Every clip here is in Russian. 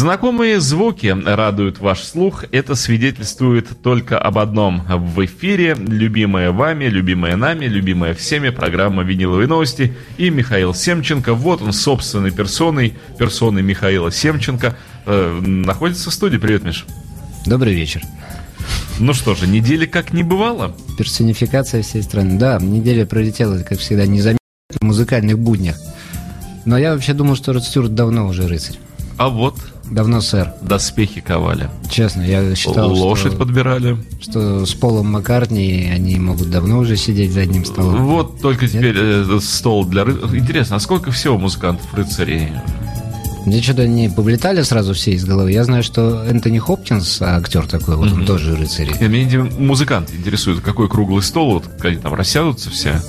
Знакомые звуки радуют ваш слух. Это свидетельствует только об одном. В эфире любимая вами, любимая нами, любимая всеми программа «Виниловые новости» и Михаил Семченко. Вот он собственной персоной, персоной Михаила Семченко, э, находится в студии. Привет, Миш. Добрый вечер. Ну что же, недели как не бывало. Персонификация всей страны. Да, неделя пролетела, как всегда, незаметно в музыкальных буднях. Но я вообще думал, что Род Стюарт давно уже рыцарь. А вот. Давно, сэр. Доспехи ковали. Честно, я считал, Лошадь что, подбирали. что с Полом Маккартни они могут давно уже сидеть за одним столом. Вот только Нет? теперь э, стол для рыцарей. Интересно, а сколько всего музыкантов рыцарей? Мне что-то не повлетали сразу все из головы. Я знаю, что Энтони Хопкинс, актер такой, вот он тоже рыцарь. Меня музыкант интересует, какой круглый стол, вот они там рассядутся все.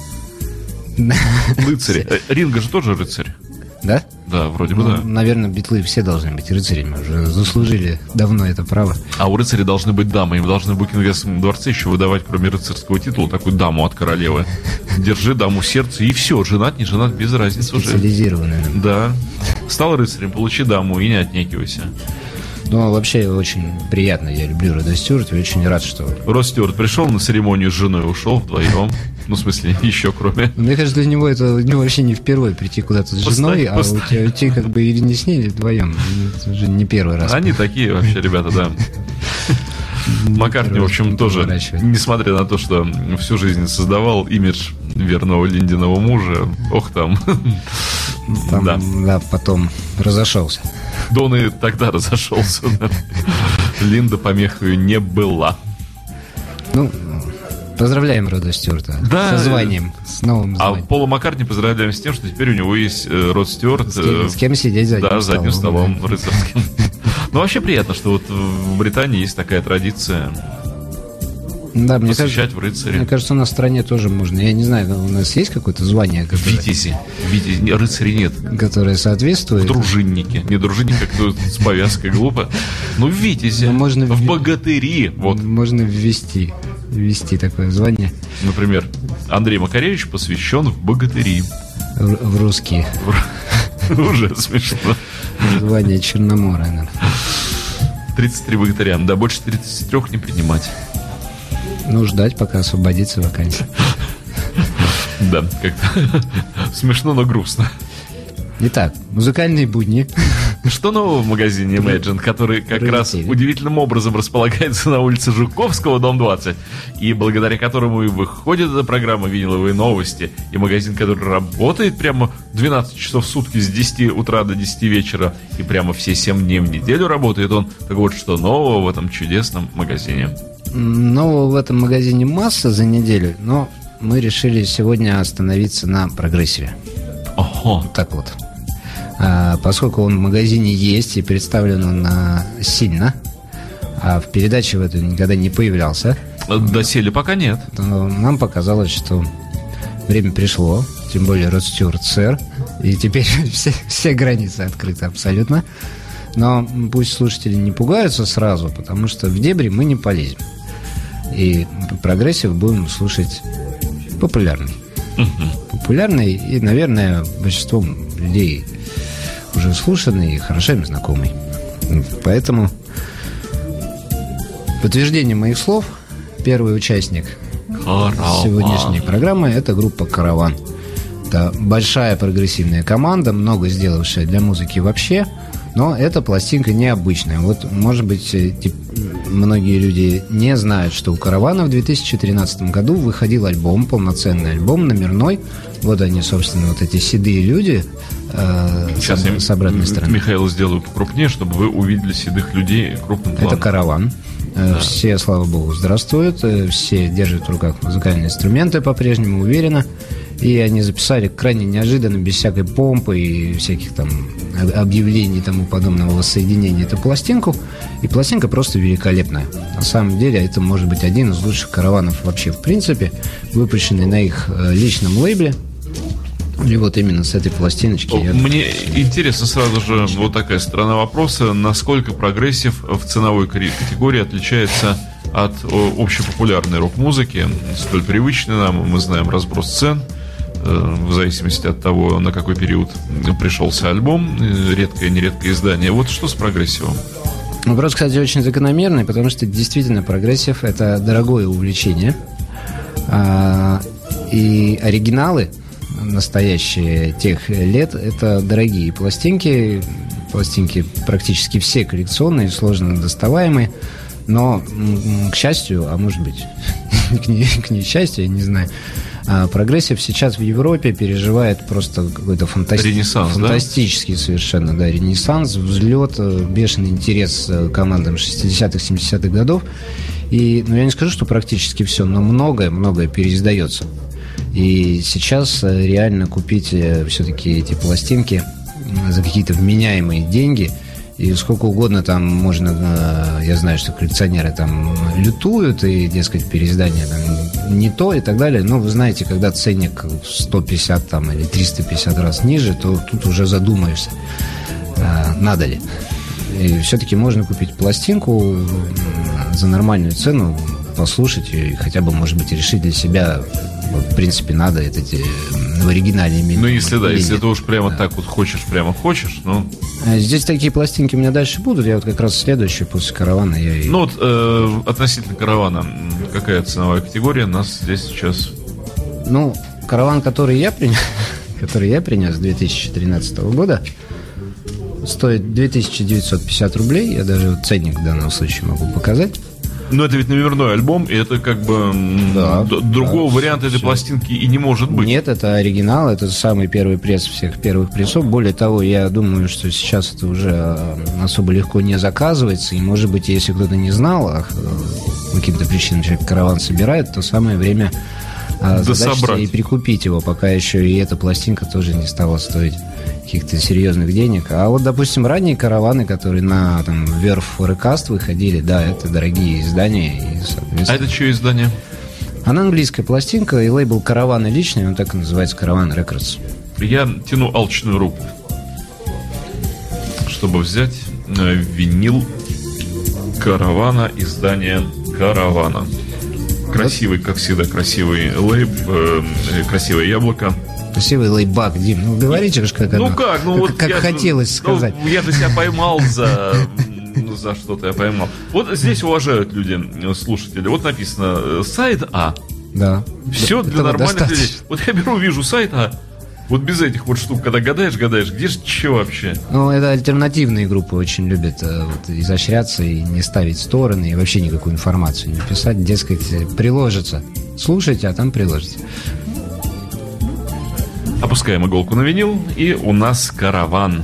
Рыцари. Э, Ринга же тоже рыцарь. Да? Да, вроде бы ну, да. Наверное, битлы все должны быть рыцарями, уже заслужили давно это право. А у рыцарей должны быть дамы, им должны в Букингемском дворце еще выдавать, кроме рыцарского титула, такую даму от королевы. Держи даму сердца, и все, женат, не женат, без разницы уже. Специализированная. Да. Стал рыцарем, получи даму и не отнекивайся. Ну, вообще, очень приятно. Я люблю Рода Стюарт и очень рад, что... Род Стюарт пришел на церемонию с женой, ушел вдвоем. Ну, в смысле, еще кроме... Мне кажется, для него это для него вообще не впервые прийти куда-то с женой, а у тебя уйти как бы или не с ней, вдвоем. Это уже не первый раз. Они такие вообще, ребята, да. Маккартни, в общем, тоже, несмотря на то, что всю жизнь создавал имидж верного Линдиного мужа, ох там. там да. да, потом разошелся. Да он и тогда разошелся. Линда помехою не была. Ну, поздравляем Рода Стюарта да, со званием, с новым а званием. А Пола Маккартни поздравляем с тем, что теперь у него есть э, Род Стюарт. С кем, с кем сидеть за одним да, за одним столом, столом рыцарским. Ну, вообще приятно, что вот в Британии есть такая традиция да, мне кажется, в рыцаре. Мне кажется, у нас в стране тоже можно. Я не знаю, у нас есть какое-то звание? Которое, Витязи. Витязи. Рыцарей нет. Которое соответствует. Дружинники. Не дружинники, как тут с повязкой глупо. Ну, Витязи. Ну, можно в богатыри. Вот. Можно ввести. Ввести такое звание. Например, Андрей Макаревич посвящен в богатыри. В, в русские. Уже смешно. Звание Черномора. 33 богатыря. Да, больше 33 не принимать. Ну, ждать, пока освободится вакансия. Да, как-то смешно, но грустно. Итак, музыкальные будни. Что нового в магазине Imagine, который как раз удивительным образом располагается на улице Жуковского, дом 20, и благодаря которому и выходит эта программа «Виниловые новости», и магазин, который работает прямо 12 часов в сутки с 10 утра до 10 вечера, и прямо все 7 дней в неделю работает он. Так вот, что нового в этом чудесном магазине? Нового в этом магазине масса за неделю, но мы решили сегодня остановиться на прогрессиве. Ого. Вот так вот. А, поскольку он в магазине есть и представлен он а, сильно, а в передаче в этой никогда не появлялся. Доселе пока нет. нам показалось, что время пришло, тем более Род Стюарт сэр, и теперь все, все границы открыты абсолютно. Но пусть слушатели не пугаются сразу, потому что в дебри мы не полезем. И прогрессив будем слушать популярный. Угу. Популярный и, наверное, большинством людей уже слушанный и хорошо им знакомый. Поэтому подтверждение моих слов первый участник Caravan. сегодняшней программы это группа Caravan. Это большая прогрессивная команда, много сделавшая для музыки вообще – но эта пластинка необычная. Вот, может быть, э, многие люди не знают, что у Каравана в 2013 году выходил альбом, полноценный альбом, номерной. Вот они, собственно, вот эти седые люди э, Сейчас с, с обратной стороны. Михаил сделаю покрупнее, чтобы вы увидели седых людей крупным планом. Это Караван. Э, да. Все, слава богу, здравствуют, э, все держат в руках музыкальные инструменты по-прежнему уверенно. И они записали крайне неожиданно, без всякой помпы и всяких там объявлений и тому подобного воссоединения эту пластинку. И пластинка просто великолепная. На самом деле это может быть один из лучших караванов вообще в принципе, выпущенный на их личном лейбле. И вот именно с этой пластиночки. Я... Мне интересно сразу же вот такая сторона вопроса, насколько прогрессив в ценовой категории отличается от общепопулярной рок-музыки, столь привычной нам, мы знаем разброс цен – в зависимости от того, на какой период пришелся альбом, редкое, нередкое издание. Вот что с прогрессивом? Вопрос, кстати, очень закономерный, потому что действительно прогрессив – это дорогое увлечение. А, и оригиналы настоящие тех лет – это дорогие пластинки. Пластинки практически все коллекционные, сложно доставаемые. Но, к счастью, а может быть, к, не, к несчастью, я не знаю, а прогрессив сейчас в Европе переживает просто какой-то фантасти... ренессанс, фантастический да? совершенно, да, ренессанс, взлет, э, бешеный интерес э, командам 60-х, 70-х годов. И, ну, я не скажу, что практически все, но многое-многое переиздается. И сейчас э, реально купить все-таки эти пластинки за какие-то вменяемые деньги – и сколько угодно там можно, я знаю, что коллекционеры там лютуют, и, дескать, переиздание там не то и так далее. Но вы знаете, когда ценник 150 там, или 350 раз ниже, то тут уже задумаешься, надо ли. И все-таки можно купить пластинку за нормальную цену, послушать и хотя бы, может быть, решить для себя, в принципе, надо это в оригинале иметь. Ну, если да, если ты уж прямо да. так вот хочешь, прямо хочешь, ну... А здесь такие пластинки у меня дальше будут, я вот как раз следующий после каравана я... Ну вот, э, относительно каравана, какая ценовая категория нас здесь сейчас? Ну, караван, который я принес, который я принес 2013 года, стоит 2950 рублей. Я даже ценник в данном случае могу показать. Но это ведь номерной альбом, и это как бы да, другого да, варианта этой пластинки и не может быть. Нет, это оригинал, это самый первый пресс всех первых прессов. Более того, я думаю, что сейчас это уже особо легко не заказывается. И, может быть, если кто-то не знал, а каким-то причинам человек караван собирает, то самое время а, да и прикупить его, пока еще и эта пластинка тоже не стала стоить каких-то серьезных денег. А вот, допустим, ранние караваны, которые на там, Verve Forecast выходили, да, это дорогие издания. И, а это что издание? Она английская пластинка, и лейбл «Караваны» личный, он так и называется «Караван Рекордс». Я тяну алчную руку, чтобы взять э, винил «Каравана», издание «Каравана». Красивый, как всегда, красивый лейб, э, красивое яблоко. Красивый лейбак, Дим. Ну, говорите же, как Ну, оно, как? Ну, как, вот как я, хотелось сказать. Ну, я-то себя поймал за... Ну, за что-то я поймал. Вот здесь уважают люди, слушатели. Вот написано э, сайт А. Да. Все для нормальных достаточно. людей. Вот я беру, вижу сайт А. Вот без этих вот штук, когда гадаешь, гадаешь, где же что вообще? Ну, это альтернативные группы очень любят э, вот, изощряться и не ставить стороны, и вообще никакую информацию не писать, дескать, приложится. Слушайте, а там приложится. Опускаем иголку на винил, и у нас караван.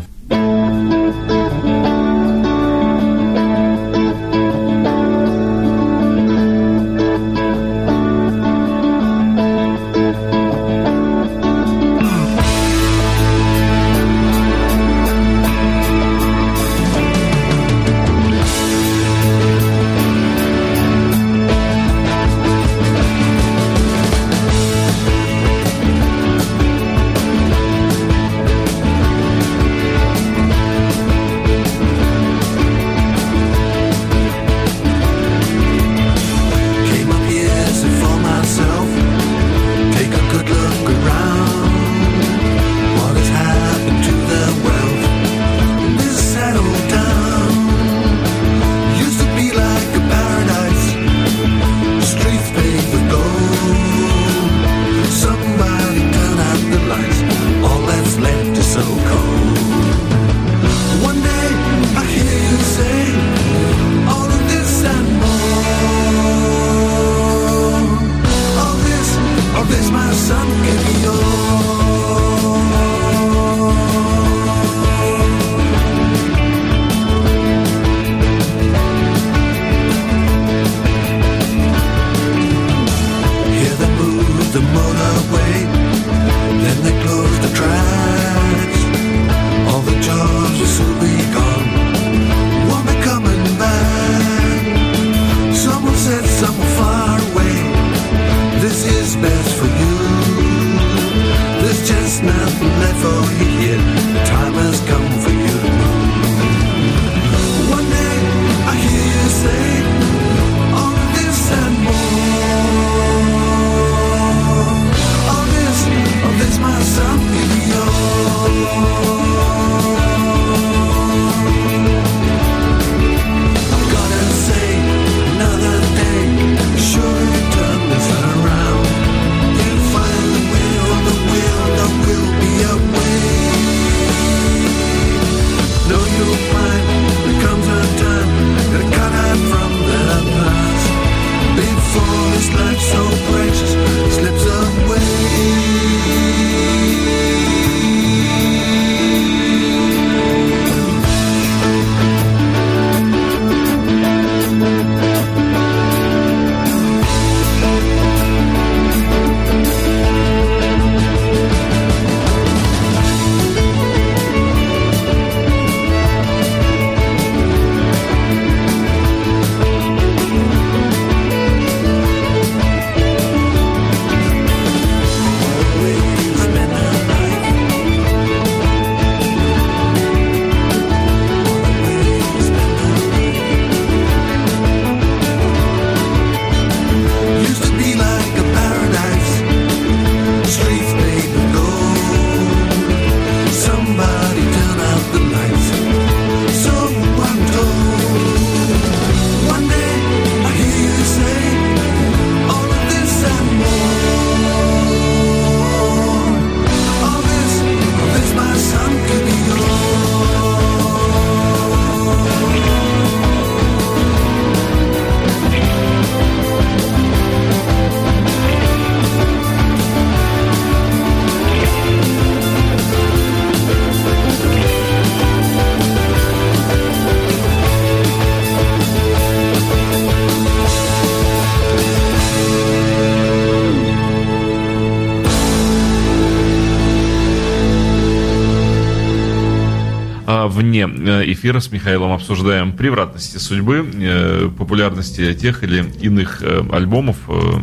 Эфира с Михаилом обсуждаем превратности судьбы, э, популярности тех или иных э, альбомов,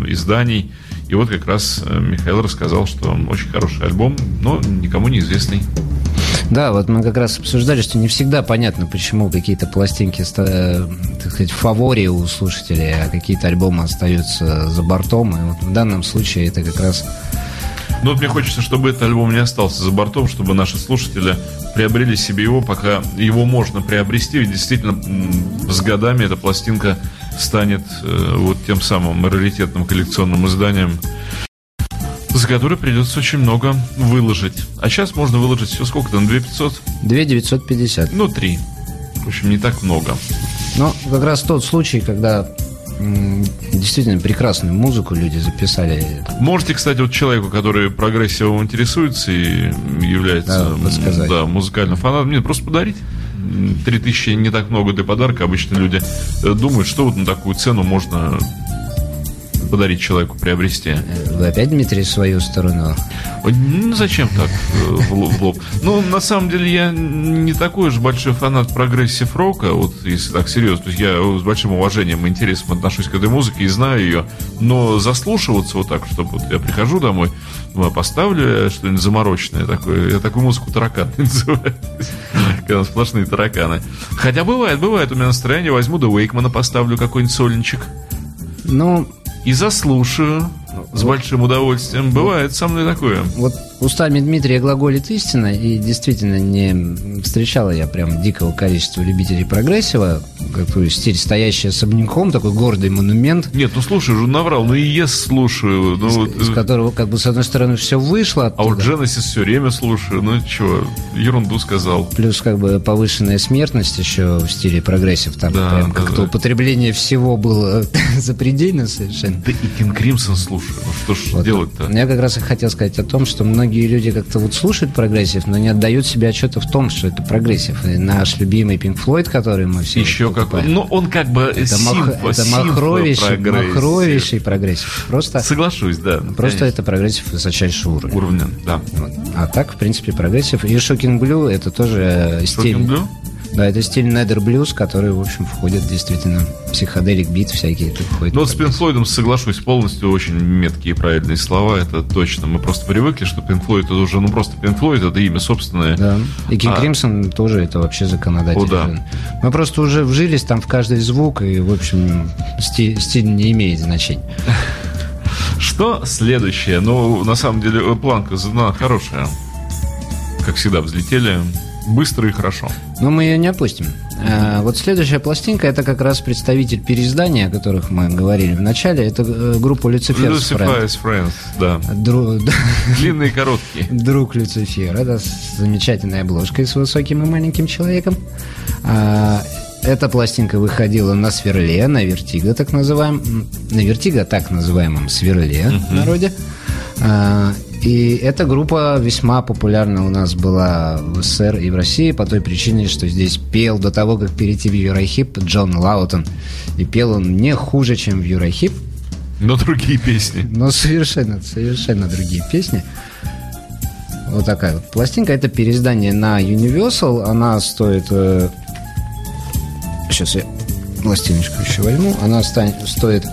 изданий. И вот как раз Михаил рассказал, что очень хороший альбом, но никому не известный. Да, вот мы как раз обсуждали, что не всегда понятно, почему какие-то пластинки, так сказать, в фаворе у слушателей, а какие-то альбомы остаются за бортом. И вот в данном случае это как раз ну вот мне хочется, чтобы этот альбом не остался за бортом, чтобы наши слушатели приобрели себе его, пока его можно приобрести. Ведь действительно с годами эта пластинка станет э, вот тем самым раритетным коллекционным изданием, за который придется очень много выложить. А сейчас можно выложить все сколько там, 2500? 2950. Ну, 3. В общем, не так много. Но как раз тот случай, когда действительно прекрасную музыку люди записали. Можете, кстати, вот человеку, который прогрессивом интересуется и является да, да, музыкальным фанатом, мне просто подарить. Три тысячи не так много для подарка. Обычно люди э, думают, что вот на такую цену можно подарить человеку, приобрести. Э, вы опять, Дмитрий, свою сторону? Ну, зачем так э, в лоб? Ну, на самом деле, я не такой уж большой фанат прогрессив рока, вот если так серьезно. То есть я с большим уважением и интересом отношусь к этой музыке и знаю ее. Но заслушиваться вот так, чтобы вот я прихожу домой, поставлю что-нибудь замороченное такое. Я такую музыку таракан называю. Когда сплошные тараканы. Хотя бывает, бывает у меня настроение. Возьму до Уэйкмана поставлю какой-нибудь сольничек. Ну, и заслушаю с большим удовольствием. Бывает со мной такое. Вот устами Дмитрия глаголит истина, и действительно не встречала я прям дикого количества любителей прогрессива, какой стиль стоящий особняком, такой гордый монумент. Нет, ну слушай, уже наврал, ну и Yes слушаю. Ну, из, вот, из которого, как бы, с одной стороны, все вышло оттуда. А вот Genesis все время слушаю, ну чего, ерунду сказал. Плюс, как бы, повышенная смертность еще в стиле прогрессив, там да, прям да, как-то да. употребление всего было запредельно совершенно. Да и King Crimson слушаю, ну что ж вот. делать-то? Я как раз и хотел сказать о том, что многие многие люди как-то вот слушают прогрессив, но не отдают себе отчета в том, что это прогрессив. И наш любимый Pink Floyd, который мы все Еще как Ну, он как бы это, симфо, мах, это махровейший, прогрессив. махровейший прогрессив. Просто, Соглашусь, да. Просто конечно. это прогрессив высочайшего уровня. Уровня, да. Вот. А так, в принципе, прогрессив. И Shocking Blue это тоже Shocking стиль. Blue? Да, это стиль Nether Blues, который, в общем, входит действительно psychedelic beat всякие. Это входит ну, вот с Pink Floyd соглашусь полностью, очень меткие и правильные слова, это точно. Мы просто привыкли, что Pink Floyd это уже, ну, просто Pink Floyd это имя собственное. Да, и King а... Crimson тоже это вообще законодатель. О, да. Мы просто уже вжились там в каждый звук, и, в общем, стиль, стиль не имеет значения. Что следующее? Ну, на самом деле, планка задана хорошая. Как всегда, взлетели быстро и хорошо. Но мы ее не опустим. А, вот следующая пластинка это как раз представитель переиздания, о которых мы говорили в начале. Это э, группа Люцифер. Lucifer's Friends, да. Дру... Длинные и короткие. Друг Люцифера, да, с замечательной обложкой с высоким и маленьким человеком. А, эта пластинка выходила на сверле, на Vertigo, так называемом, на Vertigo, так называемом сверле uh-huh. в народе. А, и эта группа весьма популярна у нас была в СССР и в России по той причине, что здесь пел до того, как перейти в Uriah Heep Джон Лаутон. И пел он не хуже, чем в Юрахип. Но другие песни. Но совершенно, совершенно другие песни. Вот такая вот пластинка. Это переиздание на Universal. Она стоит... Э, сейчас я пластиночку еще возьму. Она станет, стоит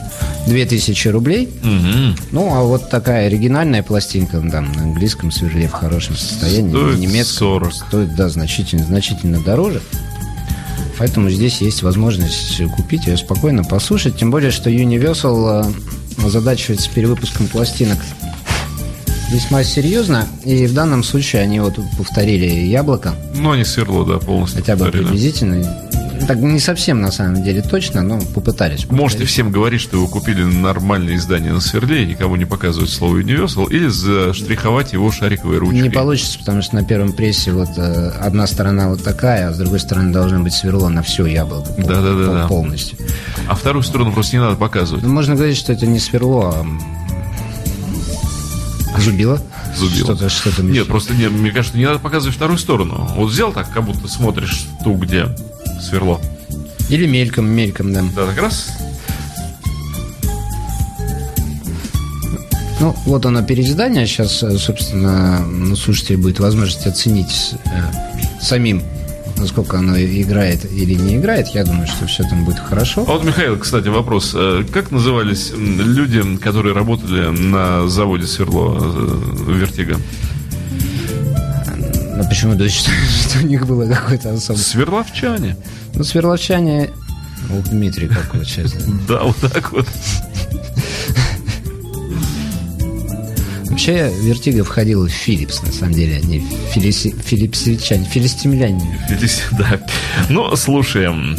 2000 рублей. Угу. Ну, а вот такая оригинальная пластинка там, на английском сверле в хорошем состоянии. Стоит немецком 40. Стоит, да, значительно, значительно дороже. Поэтому здесь есть возможность купить ее спокойно послушать. Тем более, что Universal э, озадачивается перевыпуском пластинок весьма серьезно. И в данном случае они вот повторили яблоко. Ну, они сверло, да, полностью. Хотя бы приблизительно. Так не совсем на самом деле точно, но попытались. Можете всем говорить, что вы купили нормальное издание на сверле, никому не показывать слово Universal, или заштриховать его шариковой ручкой. Не получится, потому что на первом прессе вот э, одна сторона вот такая, а с другой стороны должно быть сверло на все яблоко. Да, да, да, полностью. А вторую сторону просто не надо показывать. Ну, можно говорить, что это не сверло, а зубило. Зубило. Что-то, что-то Нет, просто нет, мне кажется, не надо показывать вторую сторону. Вот взял так, как будто смотришь ту, где сверло. Или мельком, мельком, да. Да, как раз. Ну, вот оно переиздание. Сейчас, э, собственно, ну, слушатель будет возможность оценить э, самим, насколько оно играет или не играет. Я думаю, что все там будет хорошо. А вот, Михаил, кстати, вопрос. Э, как назывались люди, которые работали на заводе сверло э, Vertigo? А почему думаете, что, что у них было какое-то особое? Сверловчане. Ну, сверловчане... Вот Дмитрий как вот сейчас. Да, вот так вот. Вообще, Vertigo входила в Philips, на самом деле, они филиси, филипсичане, филистимляне. Филис, да. Ну, слушаем.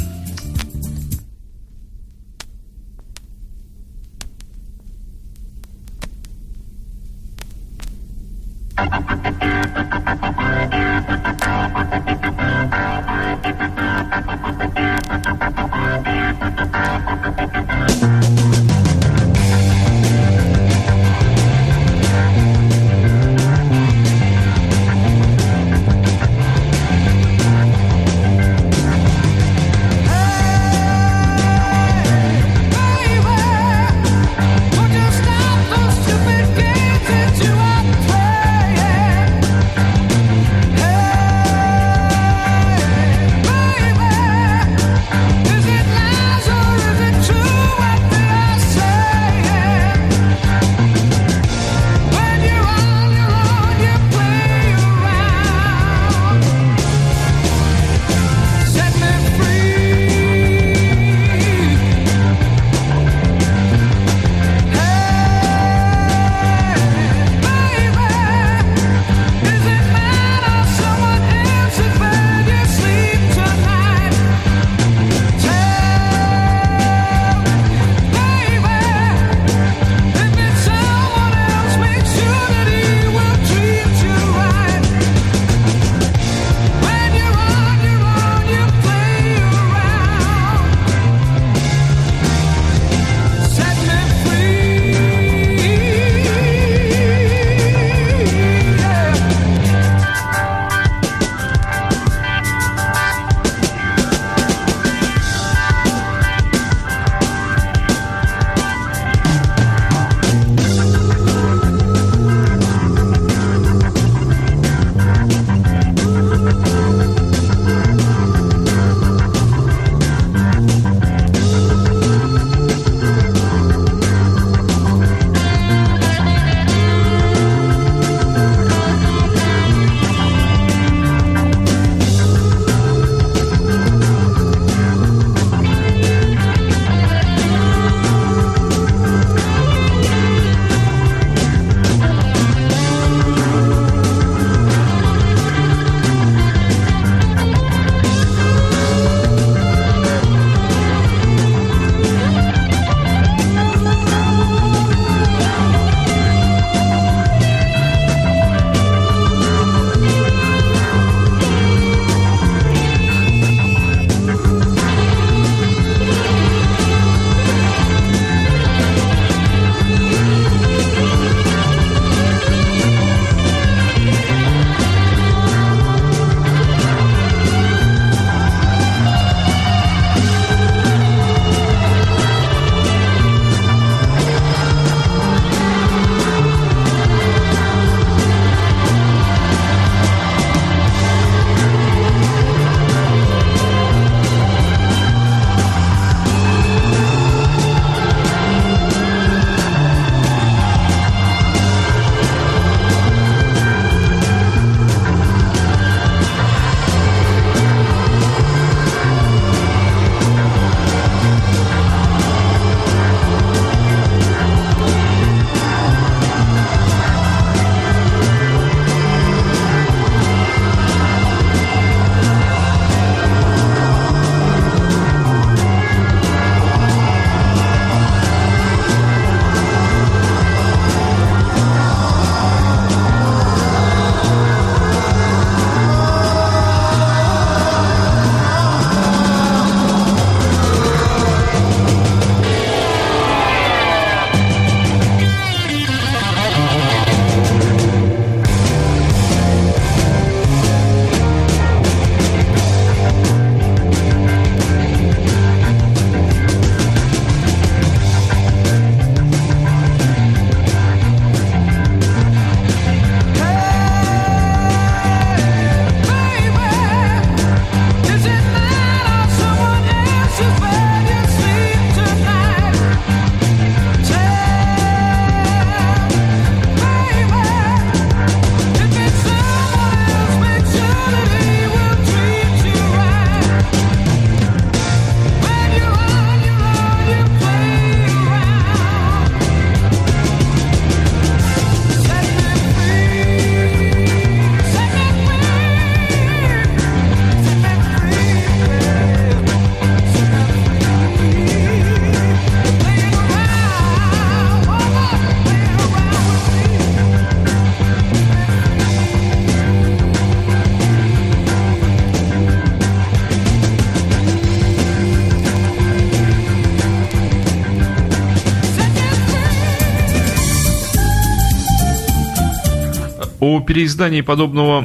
У переизданий подобного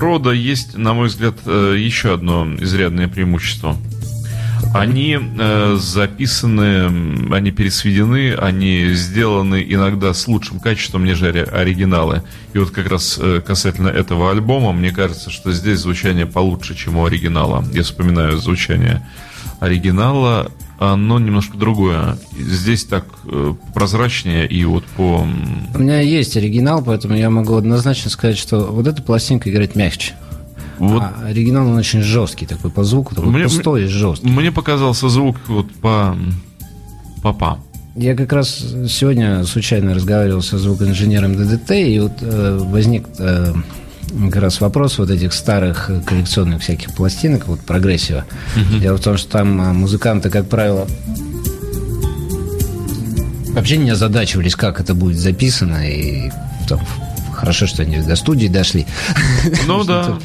рода есть, на мой взгляд, э, еще одно изрядное преимущество. Они э, записаны, они пересведены, они сделаны иногда с лучшим качеством, нежели оригиналы. И вот как раз э, касательно этого альбома, мне кажется, что здесь звучание получше, чем у оригинала. Я вспоминаю звучание оригинала, оно немножко другое. Здесь так э, прозрачнее и вот по... У меня есть оригинал, поэтому я могу однозначно сказать, что вот эта пластинка играет мягче. Вот. А оригинал он очень жесткий такой по звуку, такой мне, пустой и жесткий. Мне показался звук вот по папа. Я как раз сегодня случайно разговаривал со звукоинженером ДДТ, и вот э, возник э, как раз вопрос вот этих старых коллекционных всяких пластинок, вот прогрессива. Угу. Дело в том, что там э, музыканты, как правило, вообще не озадачивались, как это будет записано, и там, хорошо, что они до студии дошли. Ну да.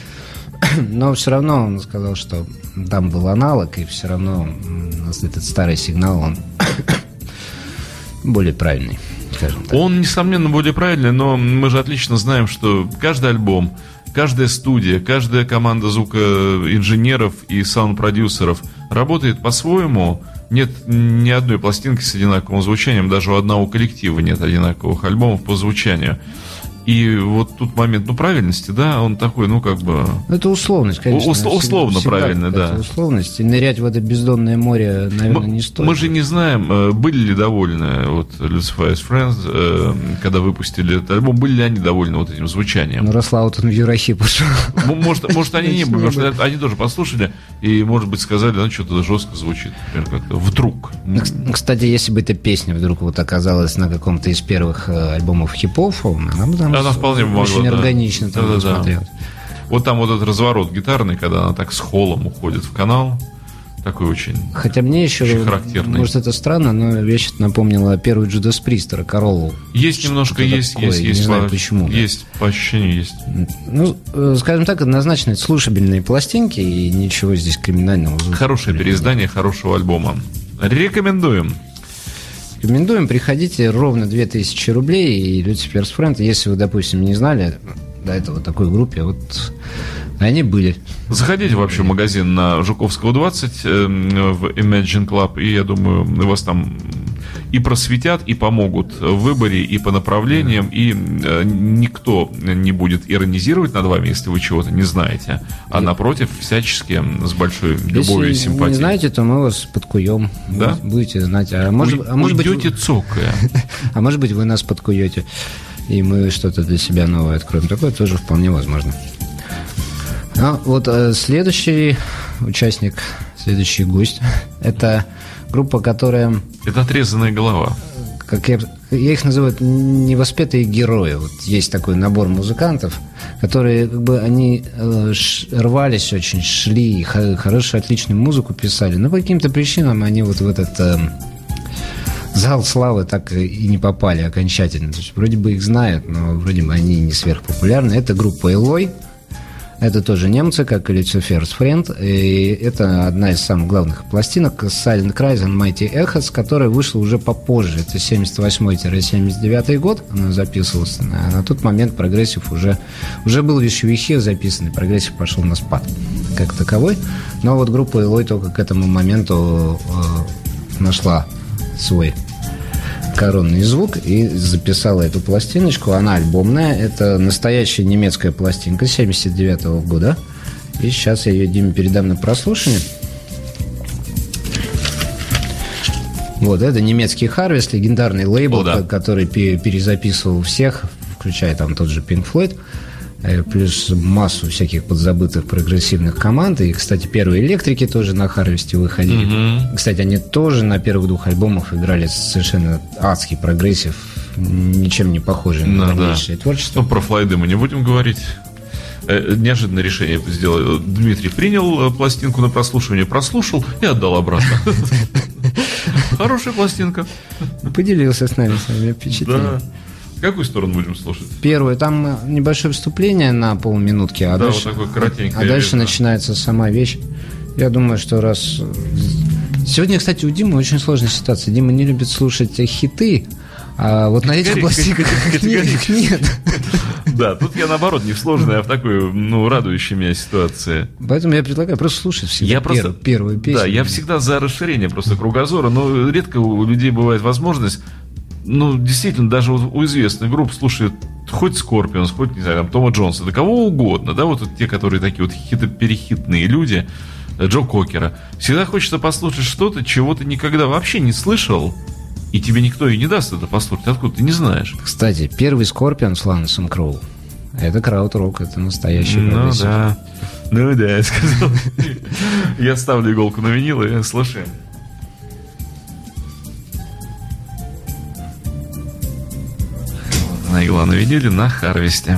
Но все равно он сказал, что там был аналог, и все равно этот старый сигнал, он более правильный. Скажем так. Он, несомненно, более правильный, но мы же отлично знаем, что каждый альбом, каждая студия, каждая команда звукоинженеров и саунд-продюсеров работает по-своему. Нет ни одной пластинки с одинаковым звучанием, даже у одного коллектива нет одинаковых альбомов по звучанию. И вот тут момент, ну, правильности, да, он такой, ну, как бы... Это условность, конечно. Ус- условно всегда правильно, да. условность. И нырять в это бездонное море, наверное, мы, не стоит. Мы же не знаем, э, были ли довольны вот Lucifer's Friends, э, когда выпустили этот альбом, были ли они довольны вот этим звучанием? Ну, вот он в Юрахи пошел. Может, может, они не были, может, они тоже послушали и, может быть, сказали, ну, что-то жестко звучит, например, как-то вдруг. Кстати, если бы эта песня вдруг вот оказалась на каком-то из первых э, альбомов хип-хоп, она бы там она вполне могла, очень да. органично там да, смотрелась. Да. Вот там вот этот разворот гитарный, когда она так с холом уходит в канал, такой очень Хотя мне еще, очень характерный. может, это странно, но вещь напомнила первый Джудас Пристера, Короллу. Есть немножко, есть, такое, есть, есть. Не знаю, почему. Есть, да. по ощущению есть. Ну, э, скажем так, однозначно это слушабельные пластинки, и ничего здесь криминального. Хорошее переиздание хорошего альбома. Рекомендуем. Рекомендуем, приходите, ровно 2000 рублей, и Люциферс Френд, если вы, допустим, не знали до этого такой группе, вот они были. Заходите вообще в магазин на Жуковского 20 эм, в Imagine Club, и я думаю, вас там и просветят, и помогут в выборе, и по направлениям, и э, никто не будет иронизировать над вами, если вы чего-то не знаете, а напротив, всячески с большой любовью если и симпатией. не знаете, то мы вас подкуем. Да? Будете знать. А может, а может Уйдете быть, цокая. А может быть, вы нас подкуете, и мы что-то для себя новое откроем. Такое тоже вполне возможно. А вот э, следующий участник, следующий гость, это группа, которая... Это отрезанная голова. Как я, я их называю невоспетые герои. Вот есть такой набор музыкантов, которые как бы они э, рвались очень, шли, хорошую, отличную музыку писали, но по каким-то причинам они вот в этот э, зал славы так и не попали окончательно. То есть вроде бы их знают, но вроде бы они не сверхпопулярны. Это группа Элой. Это тоже немцы, как и Lucifer's Friend. И это одна из самых главных пластинок Silent Cries and Mighty Echoes, которая вышла уже попозже. Это 78-79 год она записывалась. На, на тот момент прогрессив уже, уже был вещевихе записан, и прогрессив пошел на спад как таковой. Но вот группа Eloy только к этому моменту э, нашла свой коронный звук и записала эту пластиночку. Она альбомная. Это настоящая немецкая пластинка 79 -го года. И сейчас я ее Диме передам на прослушивание. Вот, это немецкий Harvest, легендарный лейбл, О, да. который перезаписывал всех, включая там тот же Pink Floyd. Э, плюс массу всяких подзабытых прогрессивных команд. И, кстати, первые электрики тоже на Harvest е выходили. Mm-hmm. Кстати, они тоже на первых двух альбомах играли совершенно адский прогрессив, ничем не похожий на ну, дальнейшее да. творчество. Ну, про флайды мы не будем говорить. Э, неожиданное решение сделал. Дмитрий принял э, пластинку на прослушивание, прослушал и отдал обратно. Хорошая пластинка. Поделился с нами своими впечатлениями. Какую сторону будем слушать? Первую. Там э, небольшое вступление на полминутки, а да, дальше, вот такое а дальше вещь, начинается сама вещь. Я думаю, что раз... Э, сегодня, кстати, у Димы очень сложная ситуация. Дима не любит слушать хиты, а вот на этих пластинках нет. Да, тут я наоборот не в сложной, а в такой, ну, радующей меня ситуации. Поэтому я предлагаю просто слушать всегда я просто, первую песню. Да, я всегда за расширение просто кругозора, но редко у людей бывает возможность ну, действительно, даже у известных групп слушают хоть Скорпионс, хоть, не знаю, там, Тома Джонса, да кого угодно, да, вот те, которые такие вот хито-перехитные люди, Джо Кокера. Всегда хочется послушать что-то, чего ты никогда вообще не слышал, и тебе никто и не даст это послушать. Откуда ты не знаешь? Кстати, первый Scorpions Lonesome Crow. Это краут-рок, это настоящий Ну прогрессив. да. Ну да, я сказал. Я ставлю иголку на винил и слушаем. На игла на виниле на Harvest е.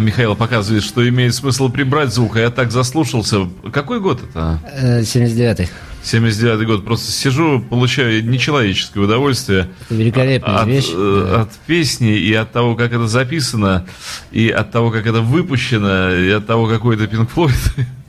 Михаил показывает, что имеет смысл прибрать звук, а я так заслушался. Какой год это? 79-й. 79 год. Просто сижу, получаю нечеловеческое удовольствие. Это великолепная от, вещь. э, да. От песни и от того, как это записано, и от того, как это выпущено, и от того, какой это Pink Floyd.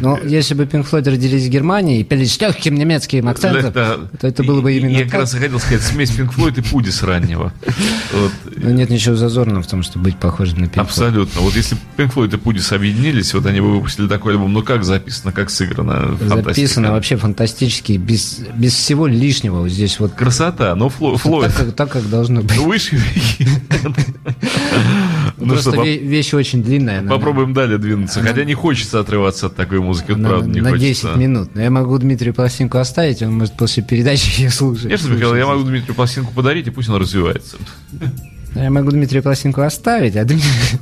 Но если бы Pink Floyd родились в Германии и пели с легким немецким акцентом, Это- то это было бы именно Я как раз хотел сказать, смесь Pink Floyd и Пудис раннего. Но нет ничего зазорного в том, чтобы быть похожим на Pink Floyd. Абсолютно. Вот если Pink Floyd и Пудис объединились, вот они бы выпустили такой альбом, ну как записано, как сыграно. Записано вообще фантастически, без, без всего лишнего. Вот здесь вот Красота, но Фло- Флойд. так, как, так, как должно быть. Выше. Ну Просто что, ве- вещь очень длинная. попробуем далее двинуться. Хотя не хочется отрываться от такой музыки, вот она правда не на хочется. 10 минут. Но я могу Дмитрию пластинку оставить, он может после передачи ее слушать. Конечно, Михаил, я могу Дмитрию пластинку подарить, и пусть она развивается. Я могу Дмитрию пластинку оставить, а Дмитрий...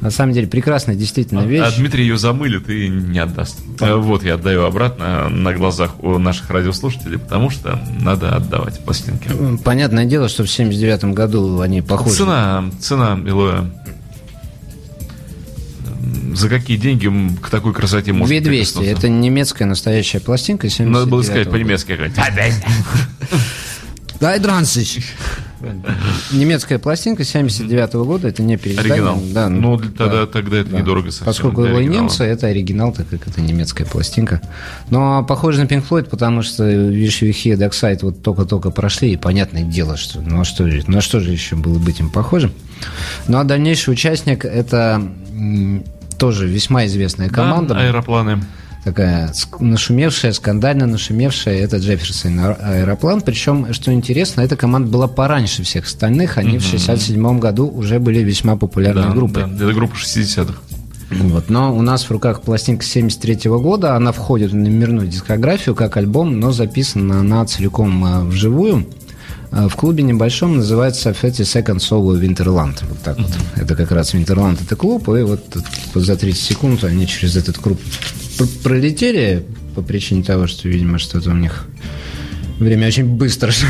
На самом деле, прекрасная действительно вещь. А Дмитрий ее замылит и не отдаст. Вот, я отдаю обратно на глазах у наших радиослушателей, потому что надо отдавать пластинки. Понятное дело, что в 79 году они похожи. Цена, цена, Илоя. За какие деньги к такой красоте можно 2200. прикоснуться? Это немецкая настоящая пластинка 79 Надо было сказать по-немецки. Дай 20. Немецкая пластинка 79 года, это не переиздание. Оригинал. Да, Ну, для- тогда- тогда это недорого совсем Поскольку его немцы, это оригинал, так как это немецкая пластинка. Но похоже на Pink Floyd, потому что видишь, Вихи и Darkside вот только-только прошли, и понятное дело, что ну, а что, же- на что же еще было быть им похожим. Ну, а дальнейший участник, это тоже весьма известная команда. Да, аэропланы. такая нашумевшая, скандально нашумевшая, это Джефферсон аэ- аэроплан. Причем, что интересно, эта команда была пораньше всех остальных. Они в 67 году уже были весьма популярной Да, группой. да, это группа 60-х. Вот. Но у нас в руках пластинка 73 года. Она входит в номерную дискографию как альбом, но записана она целиком а, вживую. А, В клубе небольшом называется 30 Second Solo Winterland. Вот так вот. Это как раз Winterland это клуб, и вот за 30 секунд они через этот клуб пр- пролетели по причине того, что, видимо, что-то у них время очень быстро.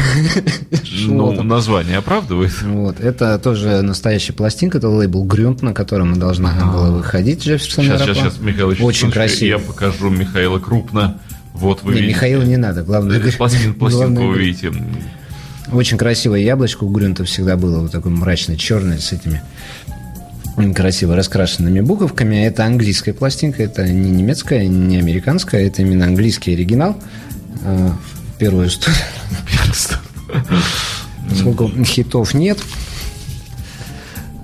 Ну, название оправдывает. Вот. Это тоже настоящая пластинка, это лейбл Грюнт, на котором должна была выходить Джефферсон Сейчас, сейчас, сейчас, Михаил, Очень секундочку. красиво. Я покажу Михаила крупно. Вот вы Не, видите. Михаила не надо, главное. Э, Пластин, пластинку главное, вы видите. Очень красивое яблочко у Грюнта всегда было, вот такое мрачно-черное с этими красиво раскрашенными буковками. Это английская пластинка, это не немецкая, не американская, это именно английский оригинал. А, Первую историю. Поскольку хитов нет.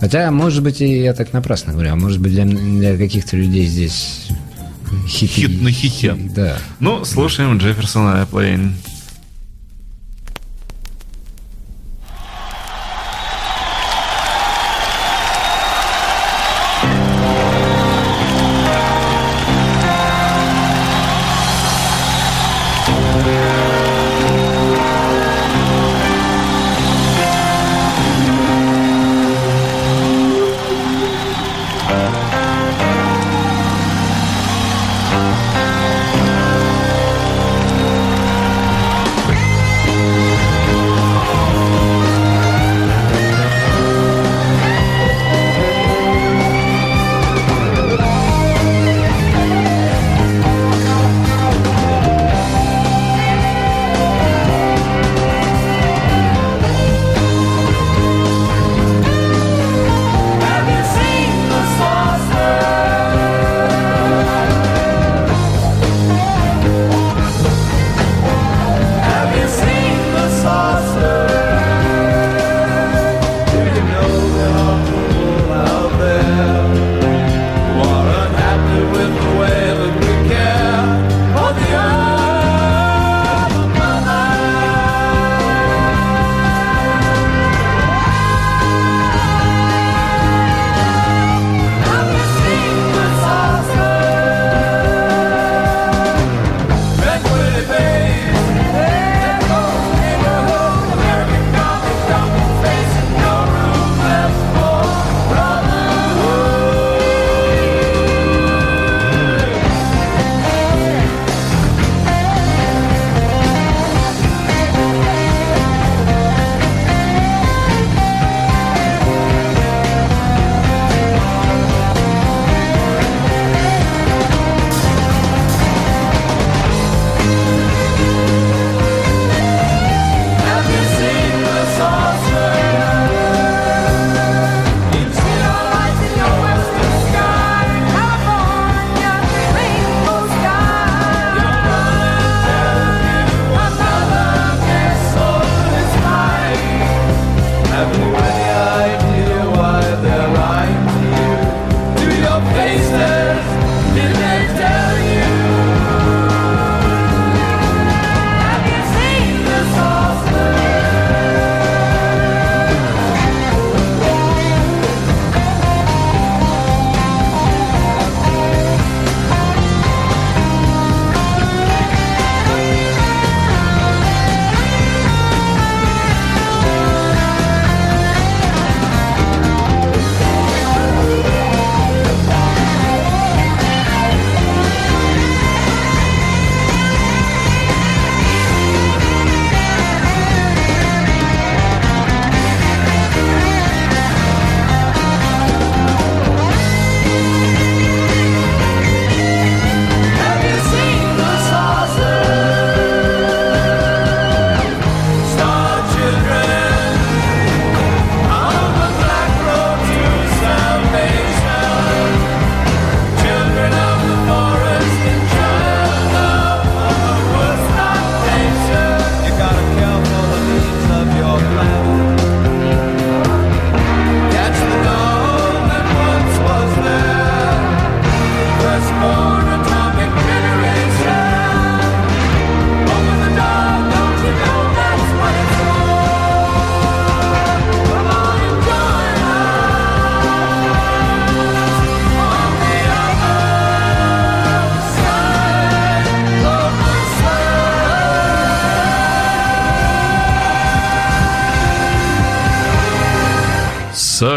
Хотя, может быть, и я так напрасно говорю, а может быть, для, для каких-то людей здесь хиты... Хит на хите. Да. Ну, слушаем Джефферсона Airplane.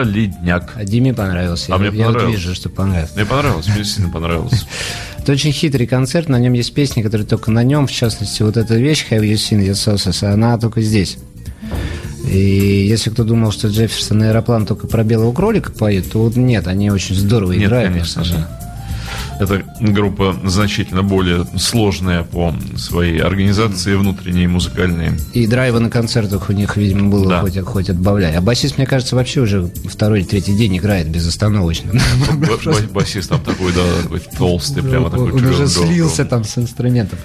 Солидняк. А Диме понравился. А я, мне я вот понравилось. вижу, что понравилось. Мне понравилось, мне сильно понравилось. Это очень хитрый концерт, на нем есть песни, которые только на нем, в частности, вот эта вещь Have You Seen Your Sauces, она только здесь. И если кто думал, что Джефферсон и Аэроплан только про белого кролика поют, то вот нет, они очень здорово Нет, играют. конечно на самом же. Эта группа значительно более сложная по своей организации внутренней, музыкальной. деле. И драйва на концертах у них, видимо, было Да. хоть, хоть отбавляй. А басист, мне кажется, вообще уже второй или третий день играет безостановочно. Ба- ба- Басист там такой, да, такой толстый, прямо такой. Он уже слился там с инструментом.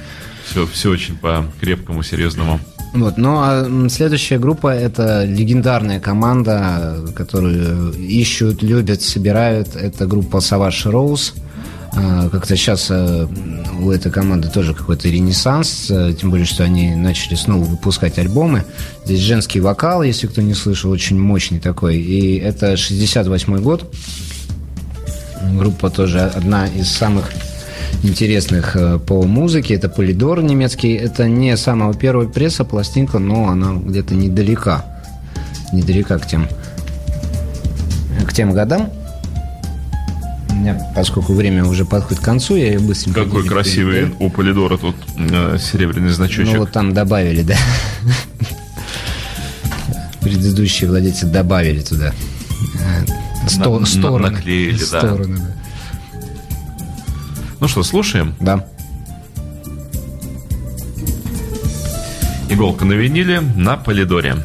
Все, все очень по крепкому, серьезному. Вот, ну а следующая группа это легендарная команда, которую ищут, любят, собирают. Это группа Savage Rose. А, Как-то сейчас э, у этой команды тоже какой-то ренессанс, э, тем более, что они начали снова выпускать альбомы. Здесь женский вокал, если кто не слышал, очень мощный такой. И это 68 год. Группа тоже одна из самых интересных э, по музыке. Это Полидор немецкий. Это не самого первого пресса пластинка, но она где-то недалека. Недалека к тем, к тем годам. Меня, поскольку время уже подходит к концу, я ее быстренько... Какой денег красивый у Полидора тут э, серебряный значочек. Ну, вот там добавили, да. Предыдущие владельцы добавили туда. э, сто- На- на- стороны. наклеили, да. Стороны, да. Ну что, слушаем. Да. Иголка на виниле на Полидоре.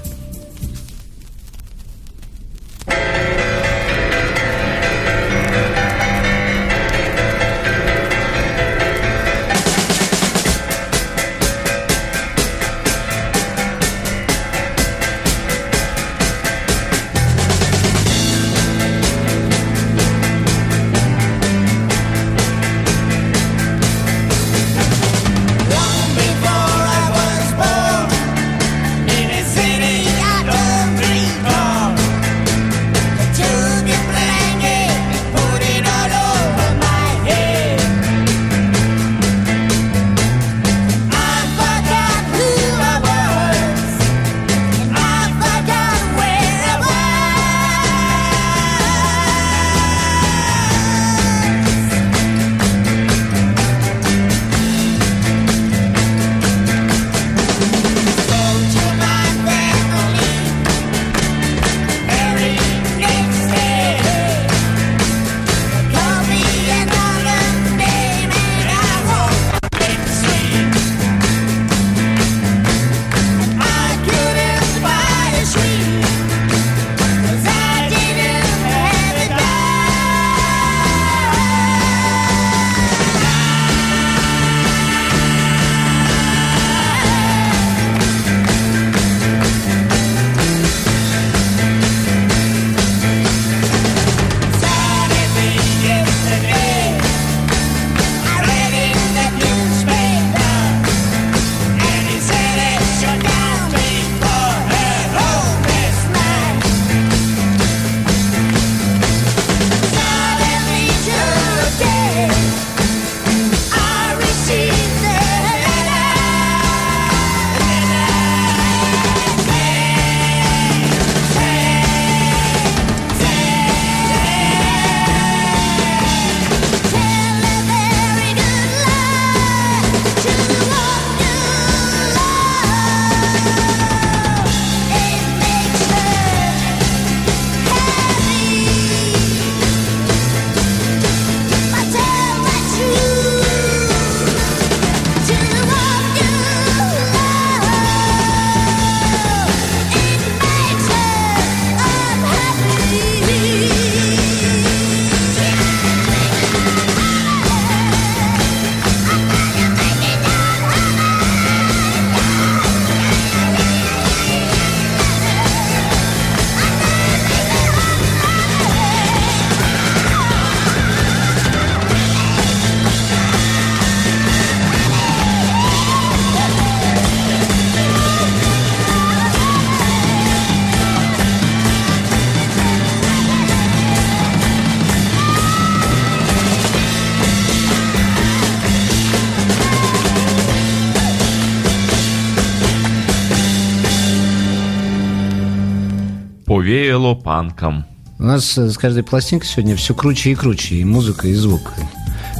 Панком. У нас э, с каждой пластинкой сегодня все круче и круче, и музыка, и звук.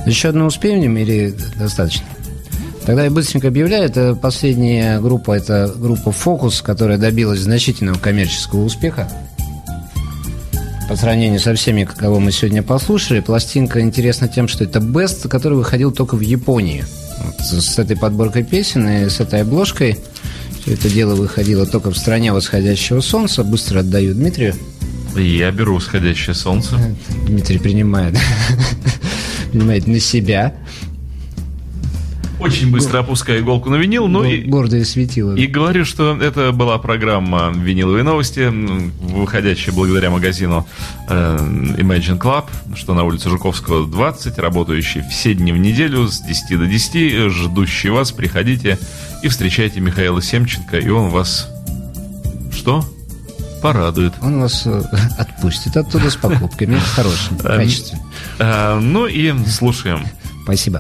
Еще одну успеем или достаточно? Тогда я быстренько объявляю, это последняя группа, это группа «Фокус», которая добилась значительного коммерческого успеха. По сравнению со всеми, кого мы сегодня послушали, пластинка интересна тем, что это бест, который выходил только в Японии. Вот с этой подборкой песен и с этой обложкой все это дело выходило только в стране восходящего солнца. Быстро отдаю Дмитрию. Я беру восходящее солнце. Дмитрий принимает, принимает на себя. Очень быстро опускаю иголку на винил, ну и... Гордое светило. И говорю, что это была программа «Виниловые новости», выходящая благодаря магазину э, Imagine Club, что на улице Жуковского 20, работающий все дни в неделю с 10 до 10, ждущий вас, приходите и встречайте Михаила Семченко, и он вас... Что? Порадует. Он вас э, отпустит оттуда с покупками хорошими, качественными. Э, ну и слушаем. Спасибо.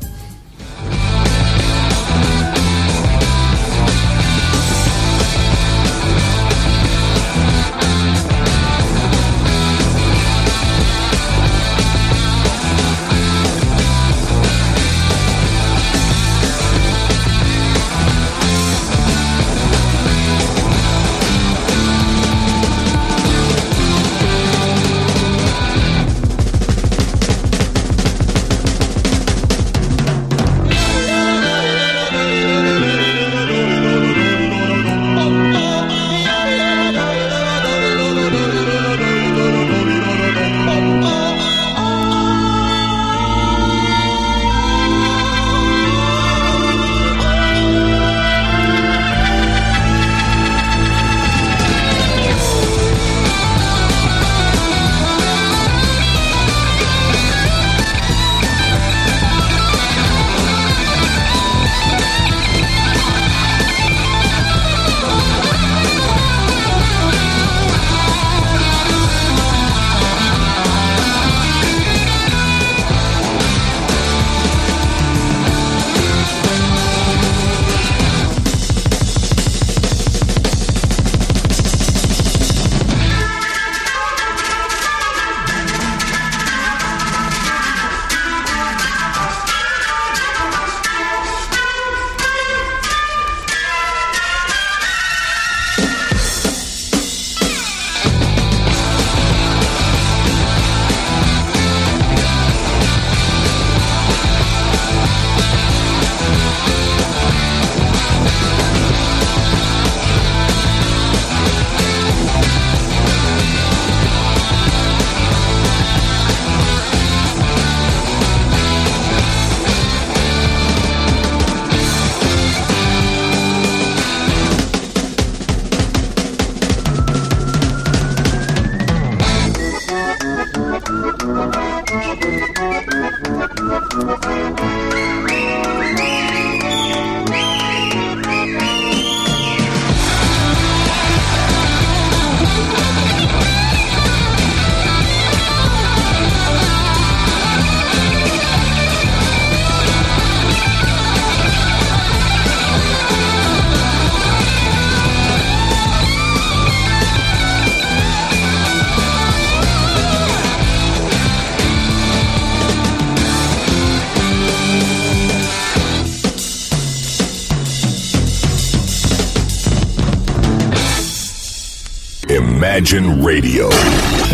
Radio,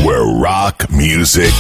where rock music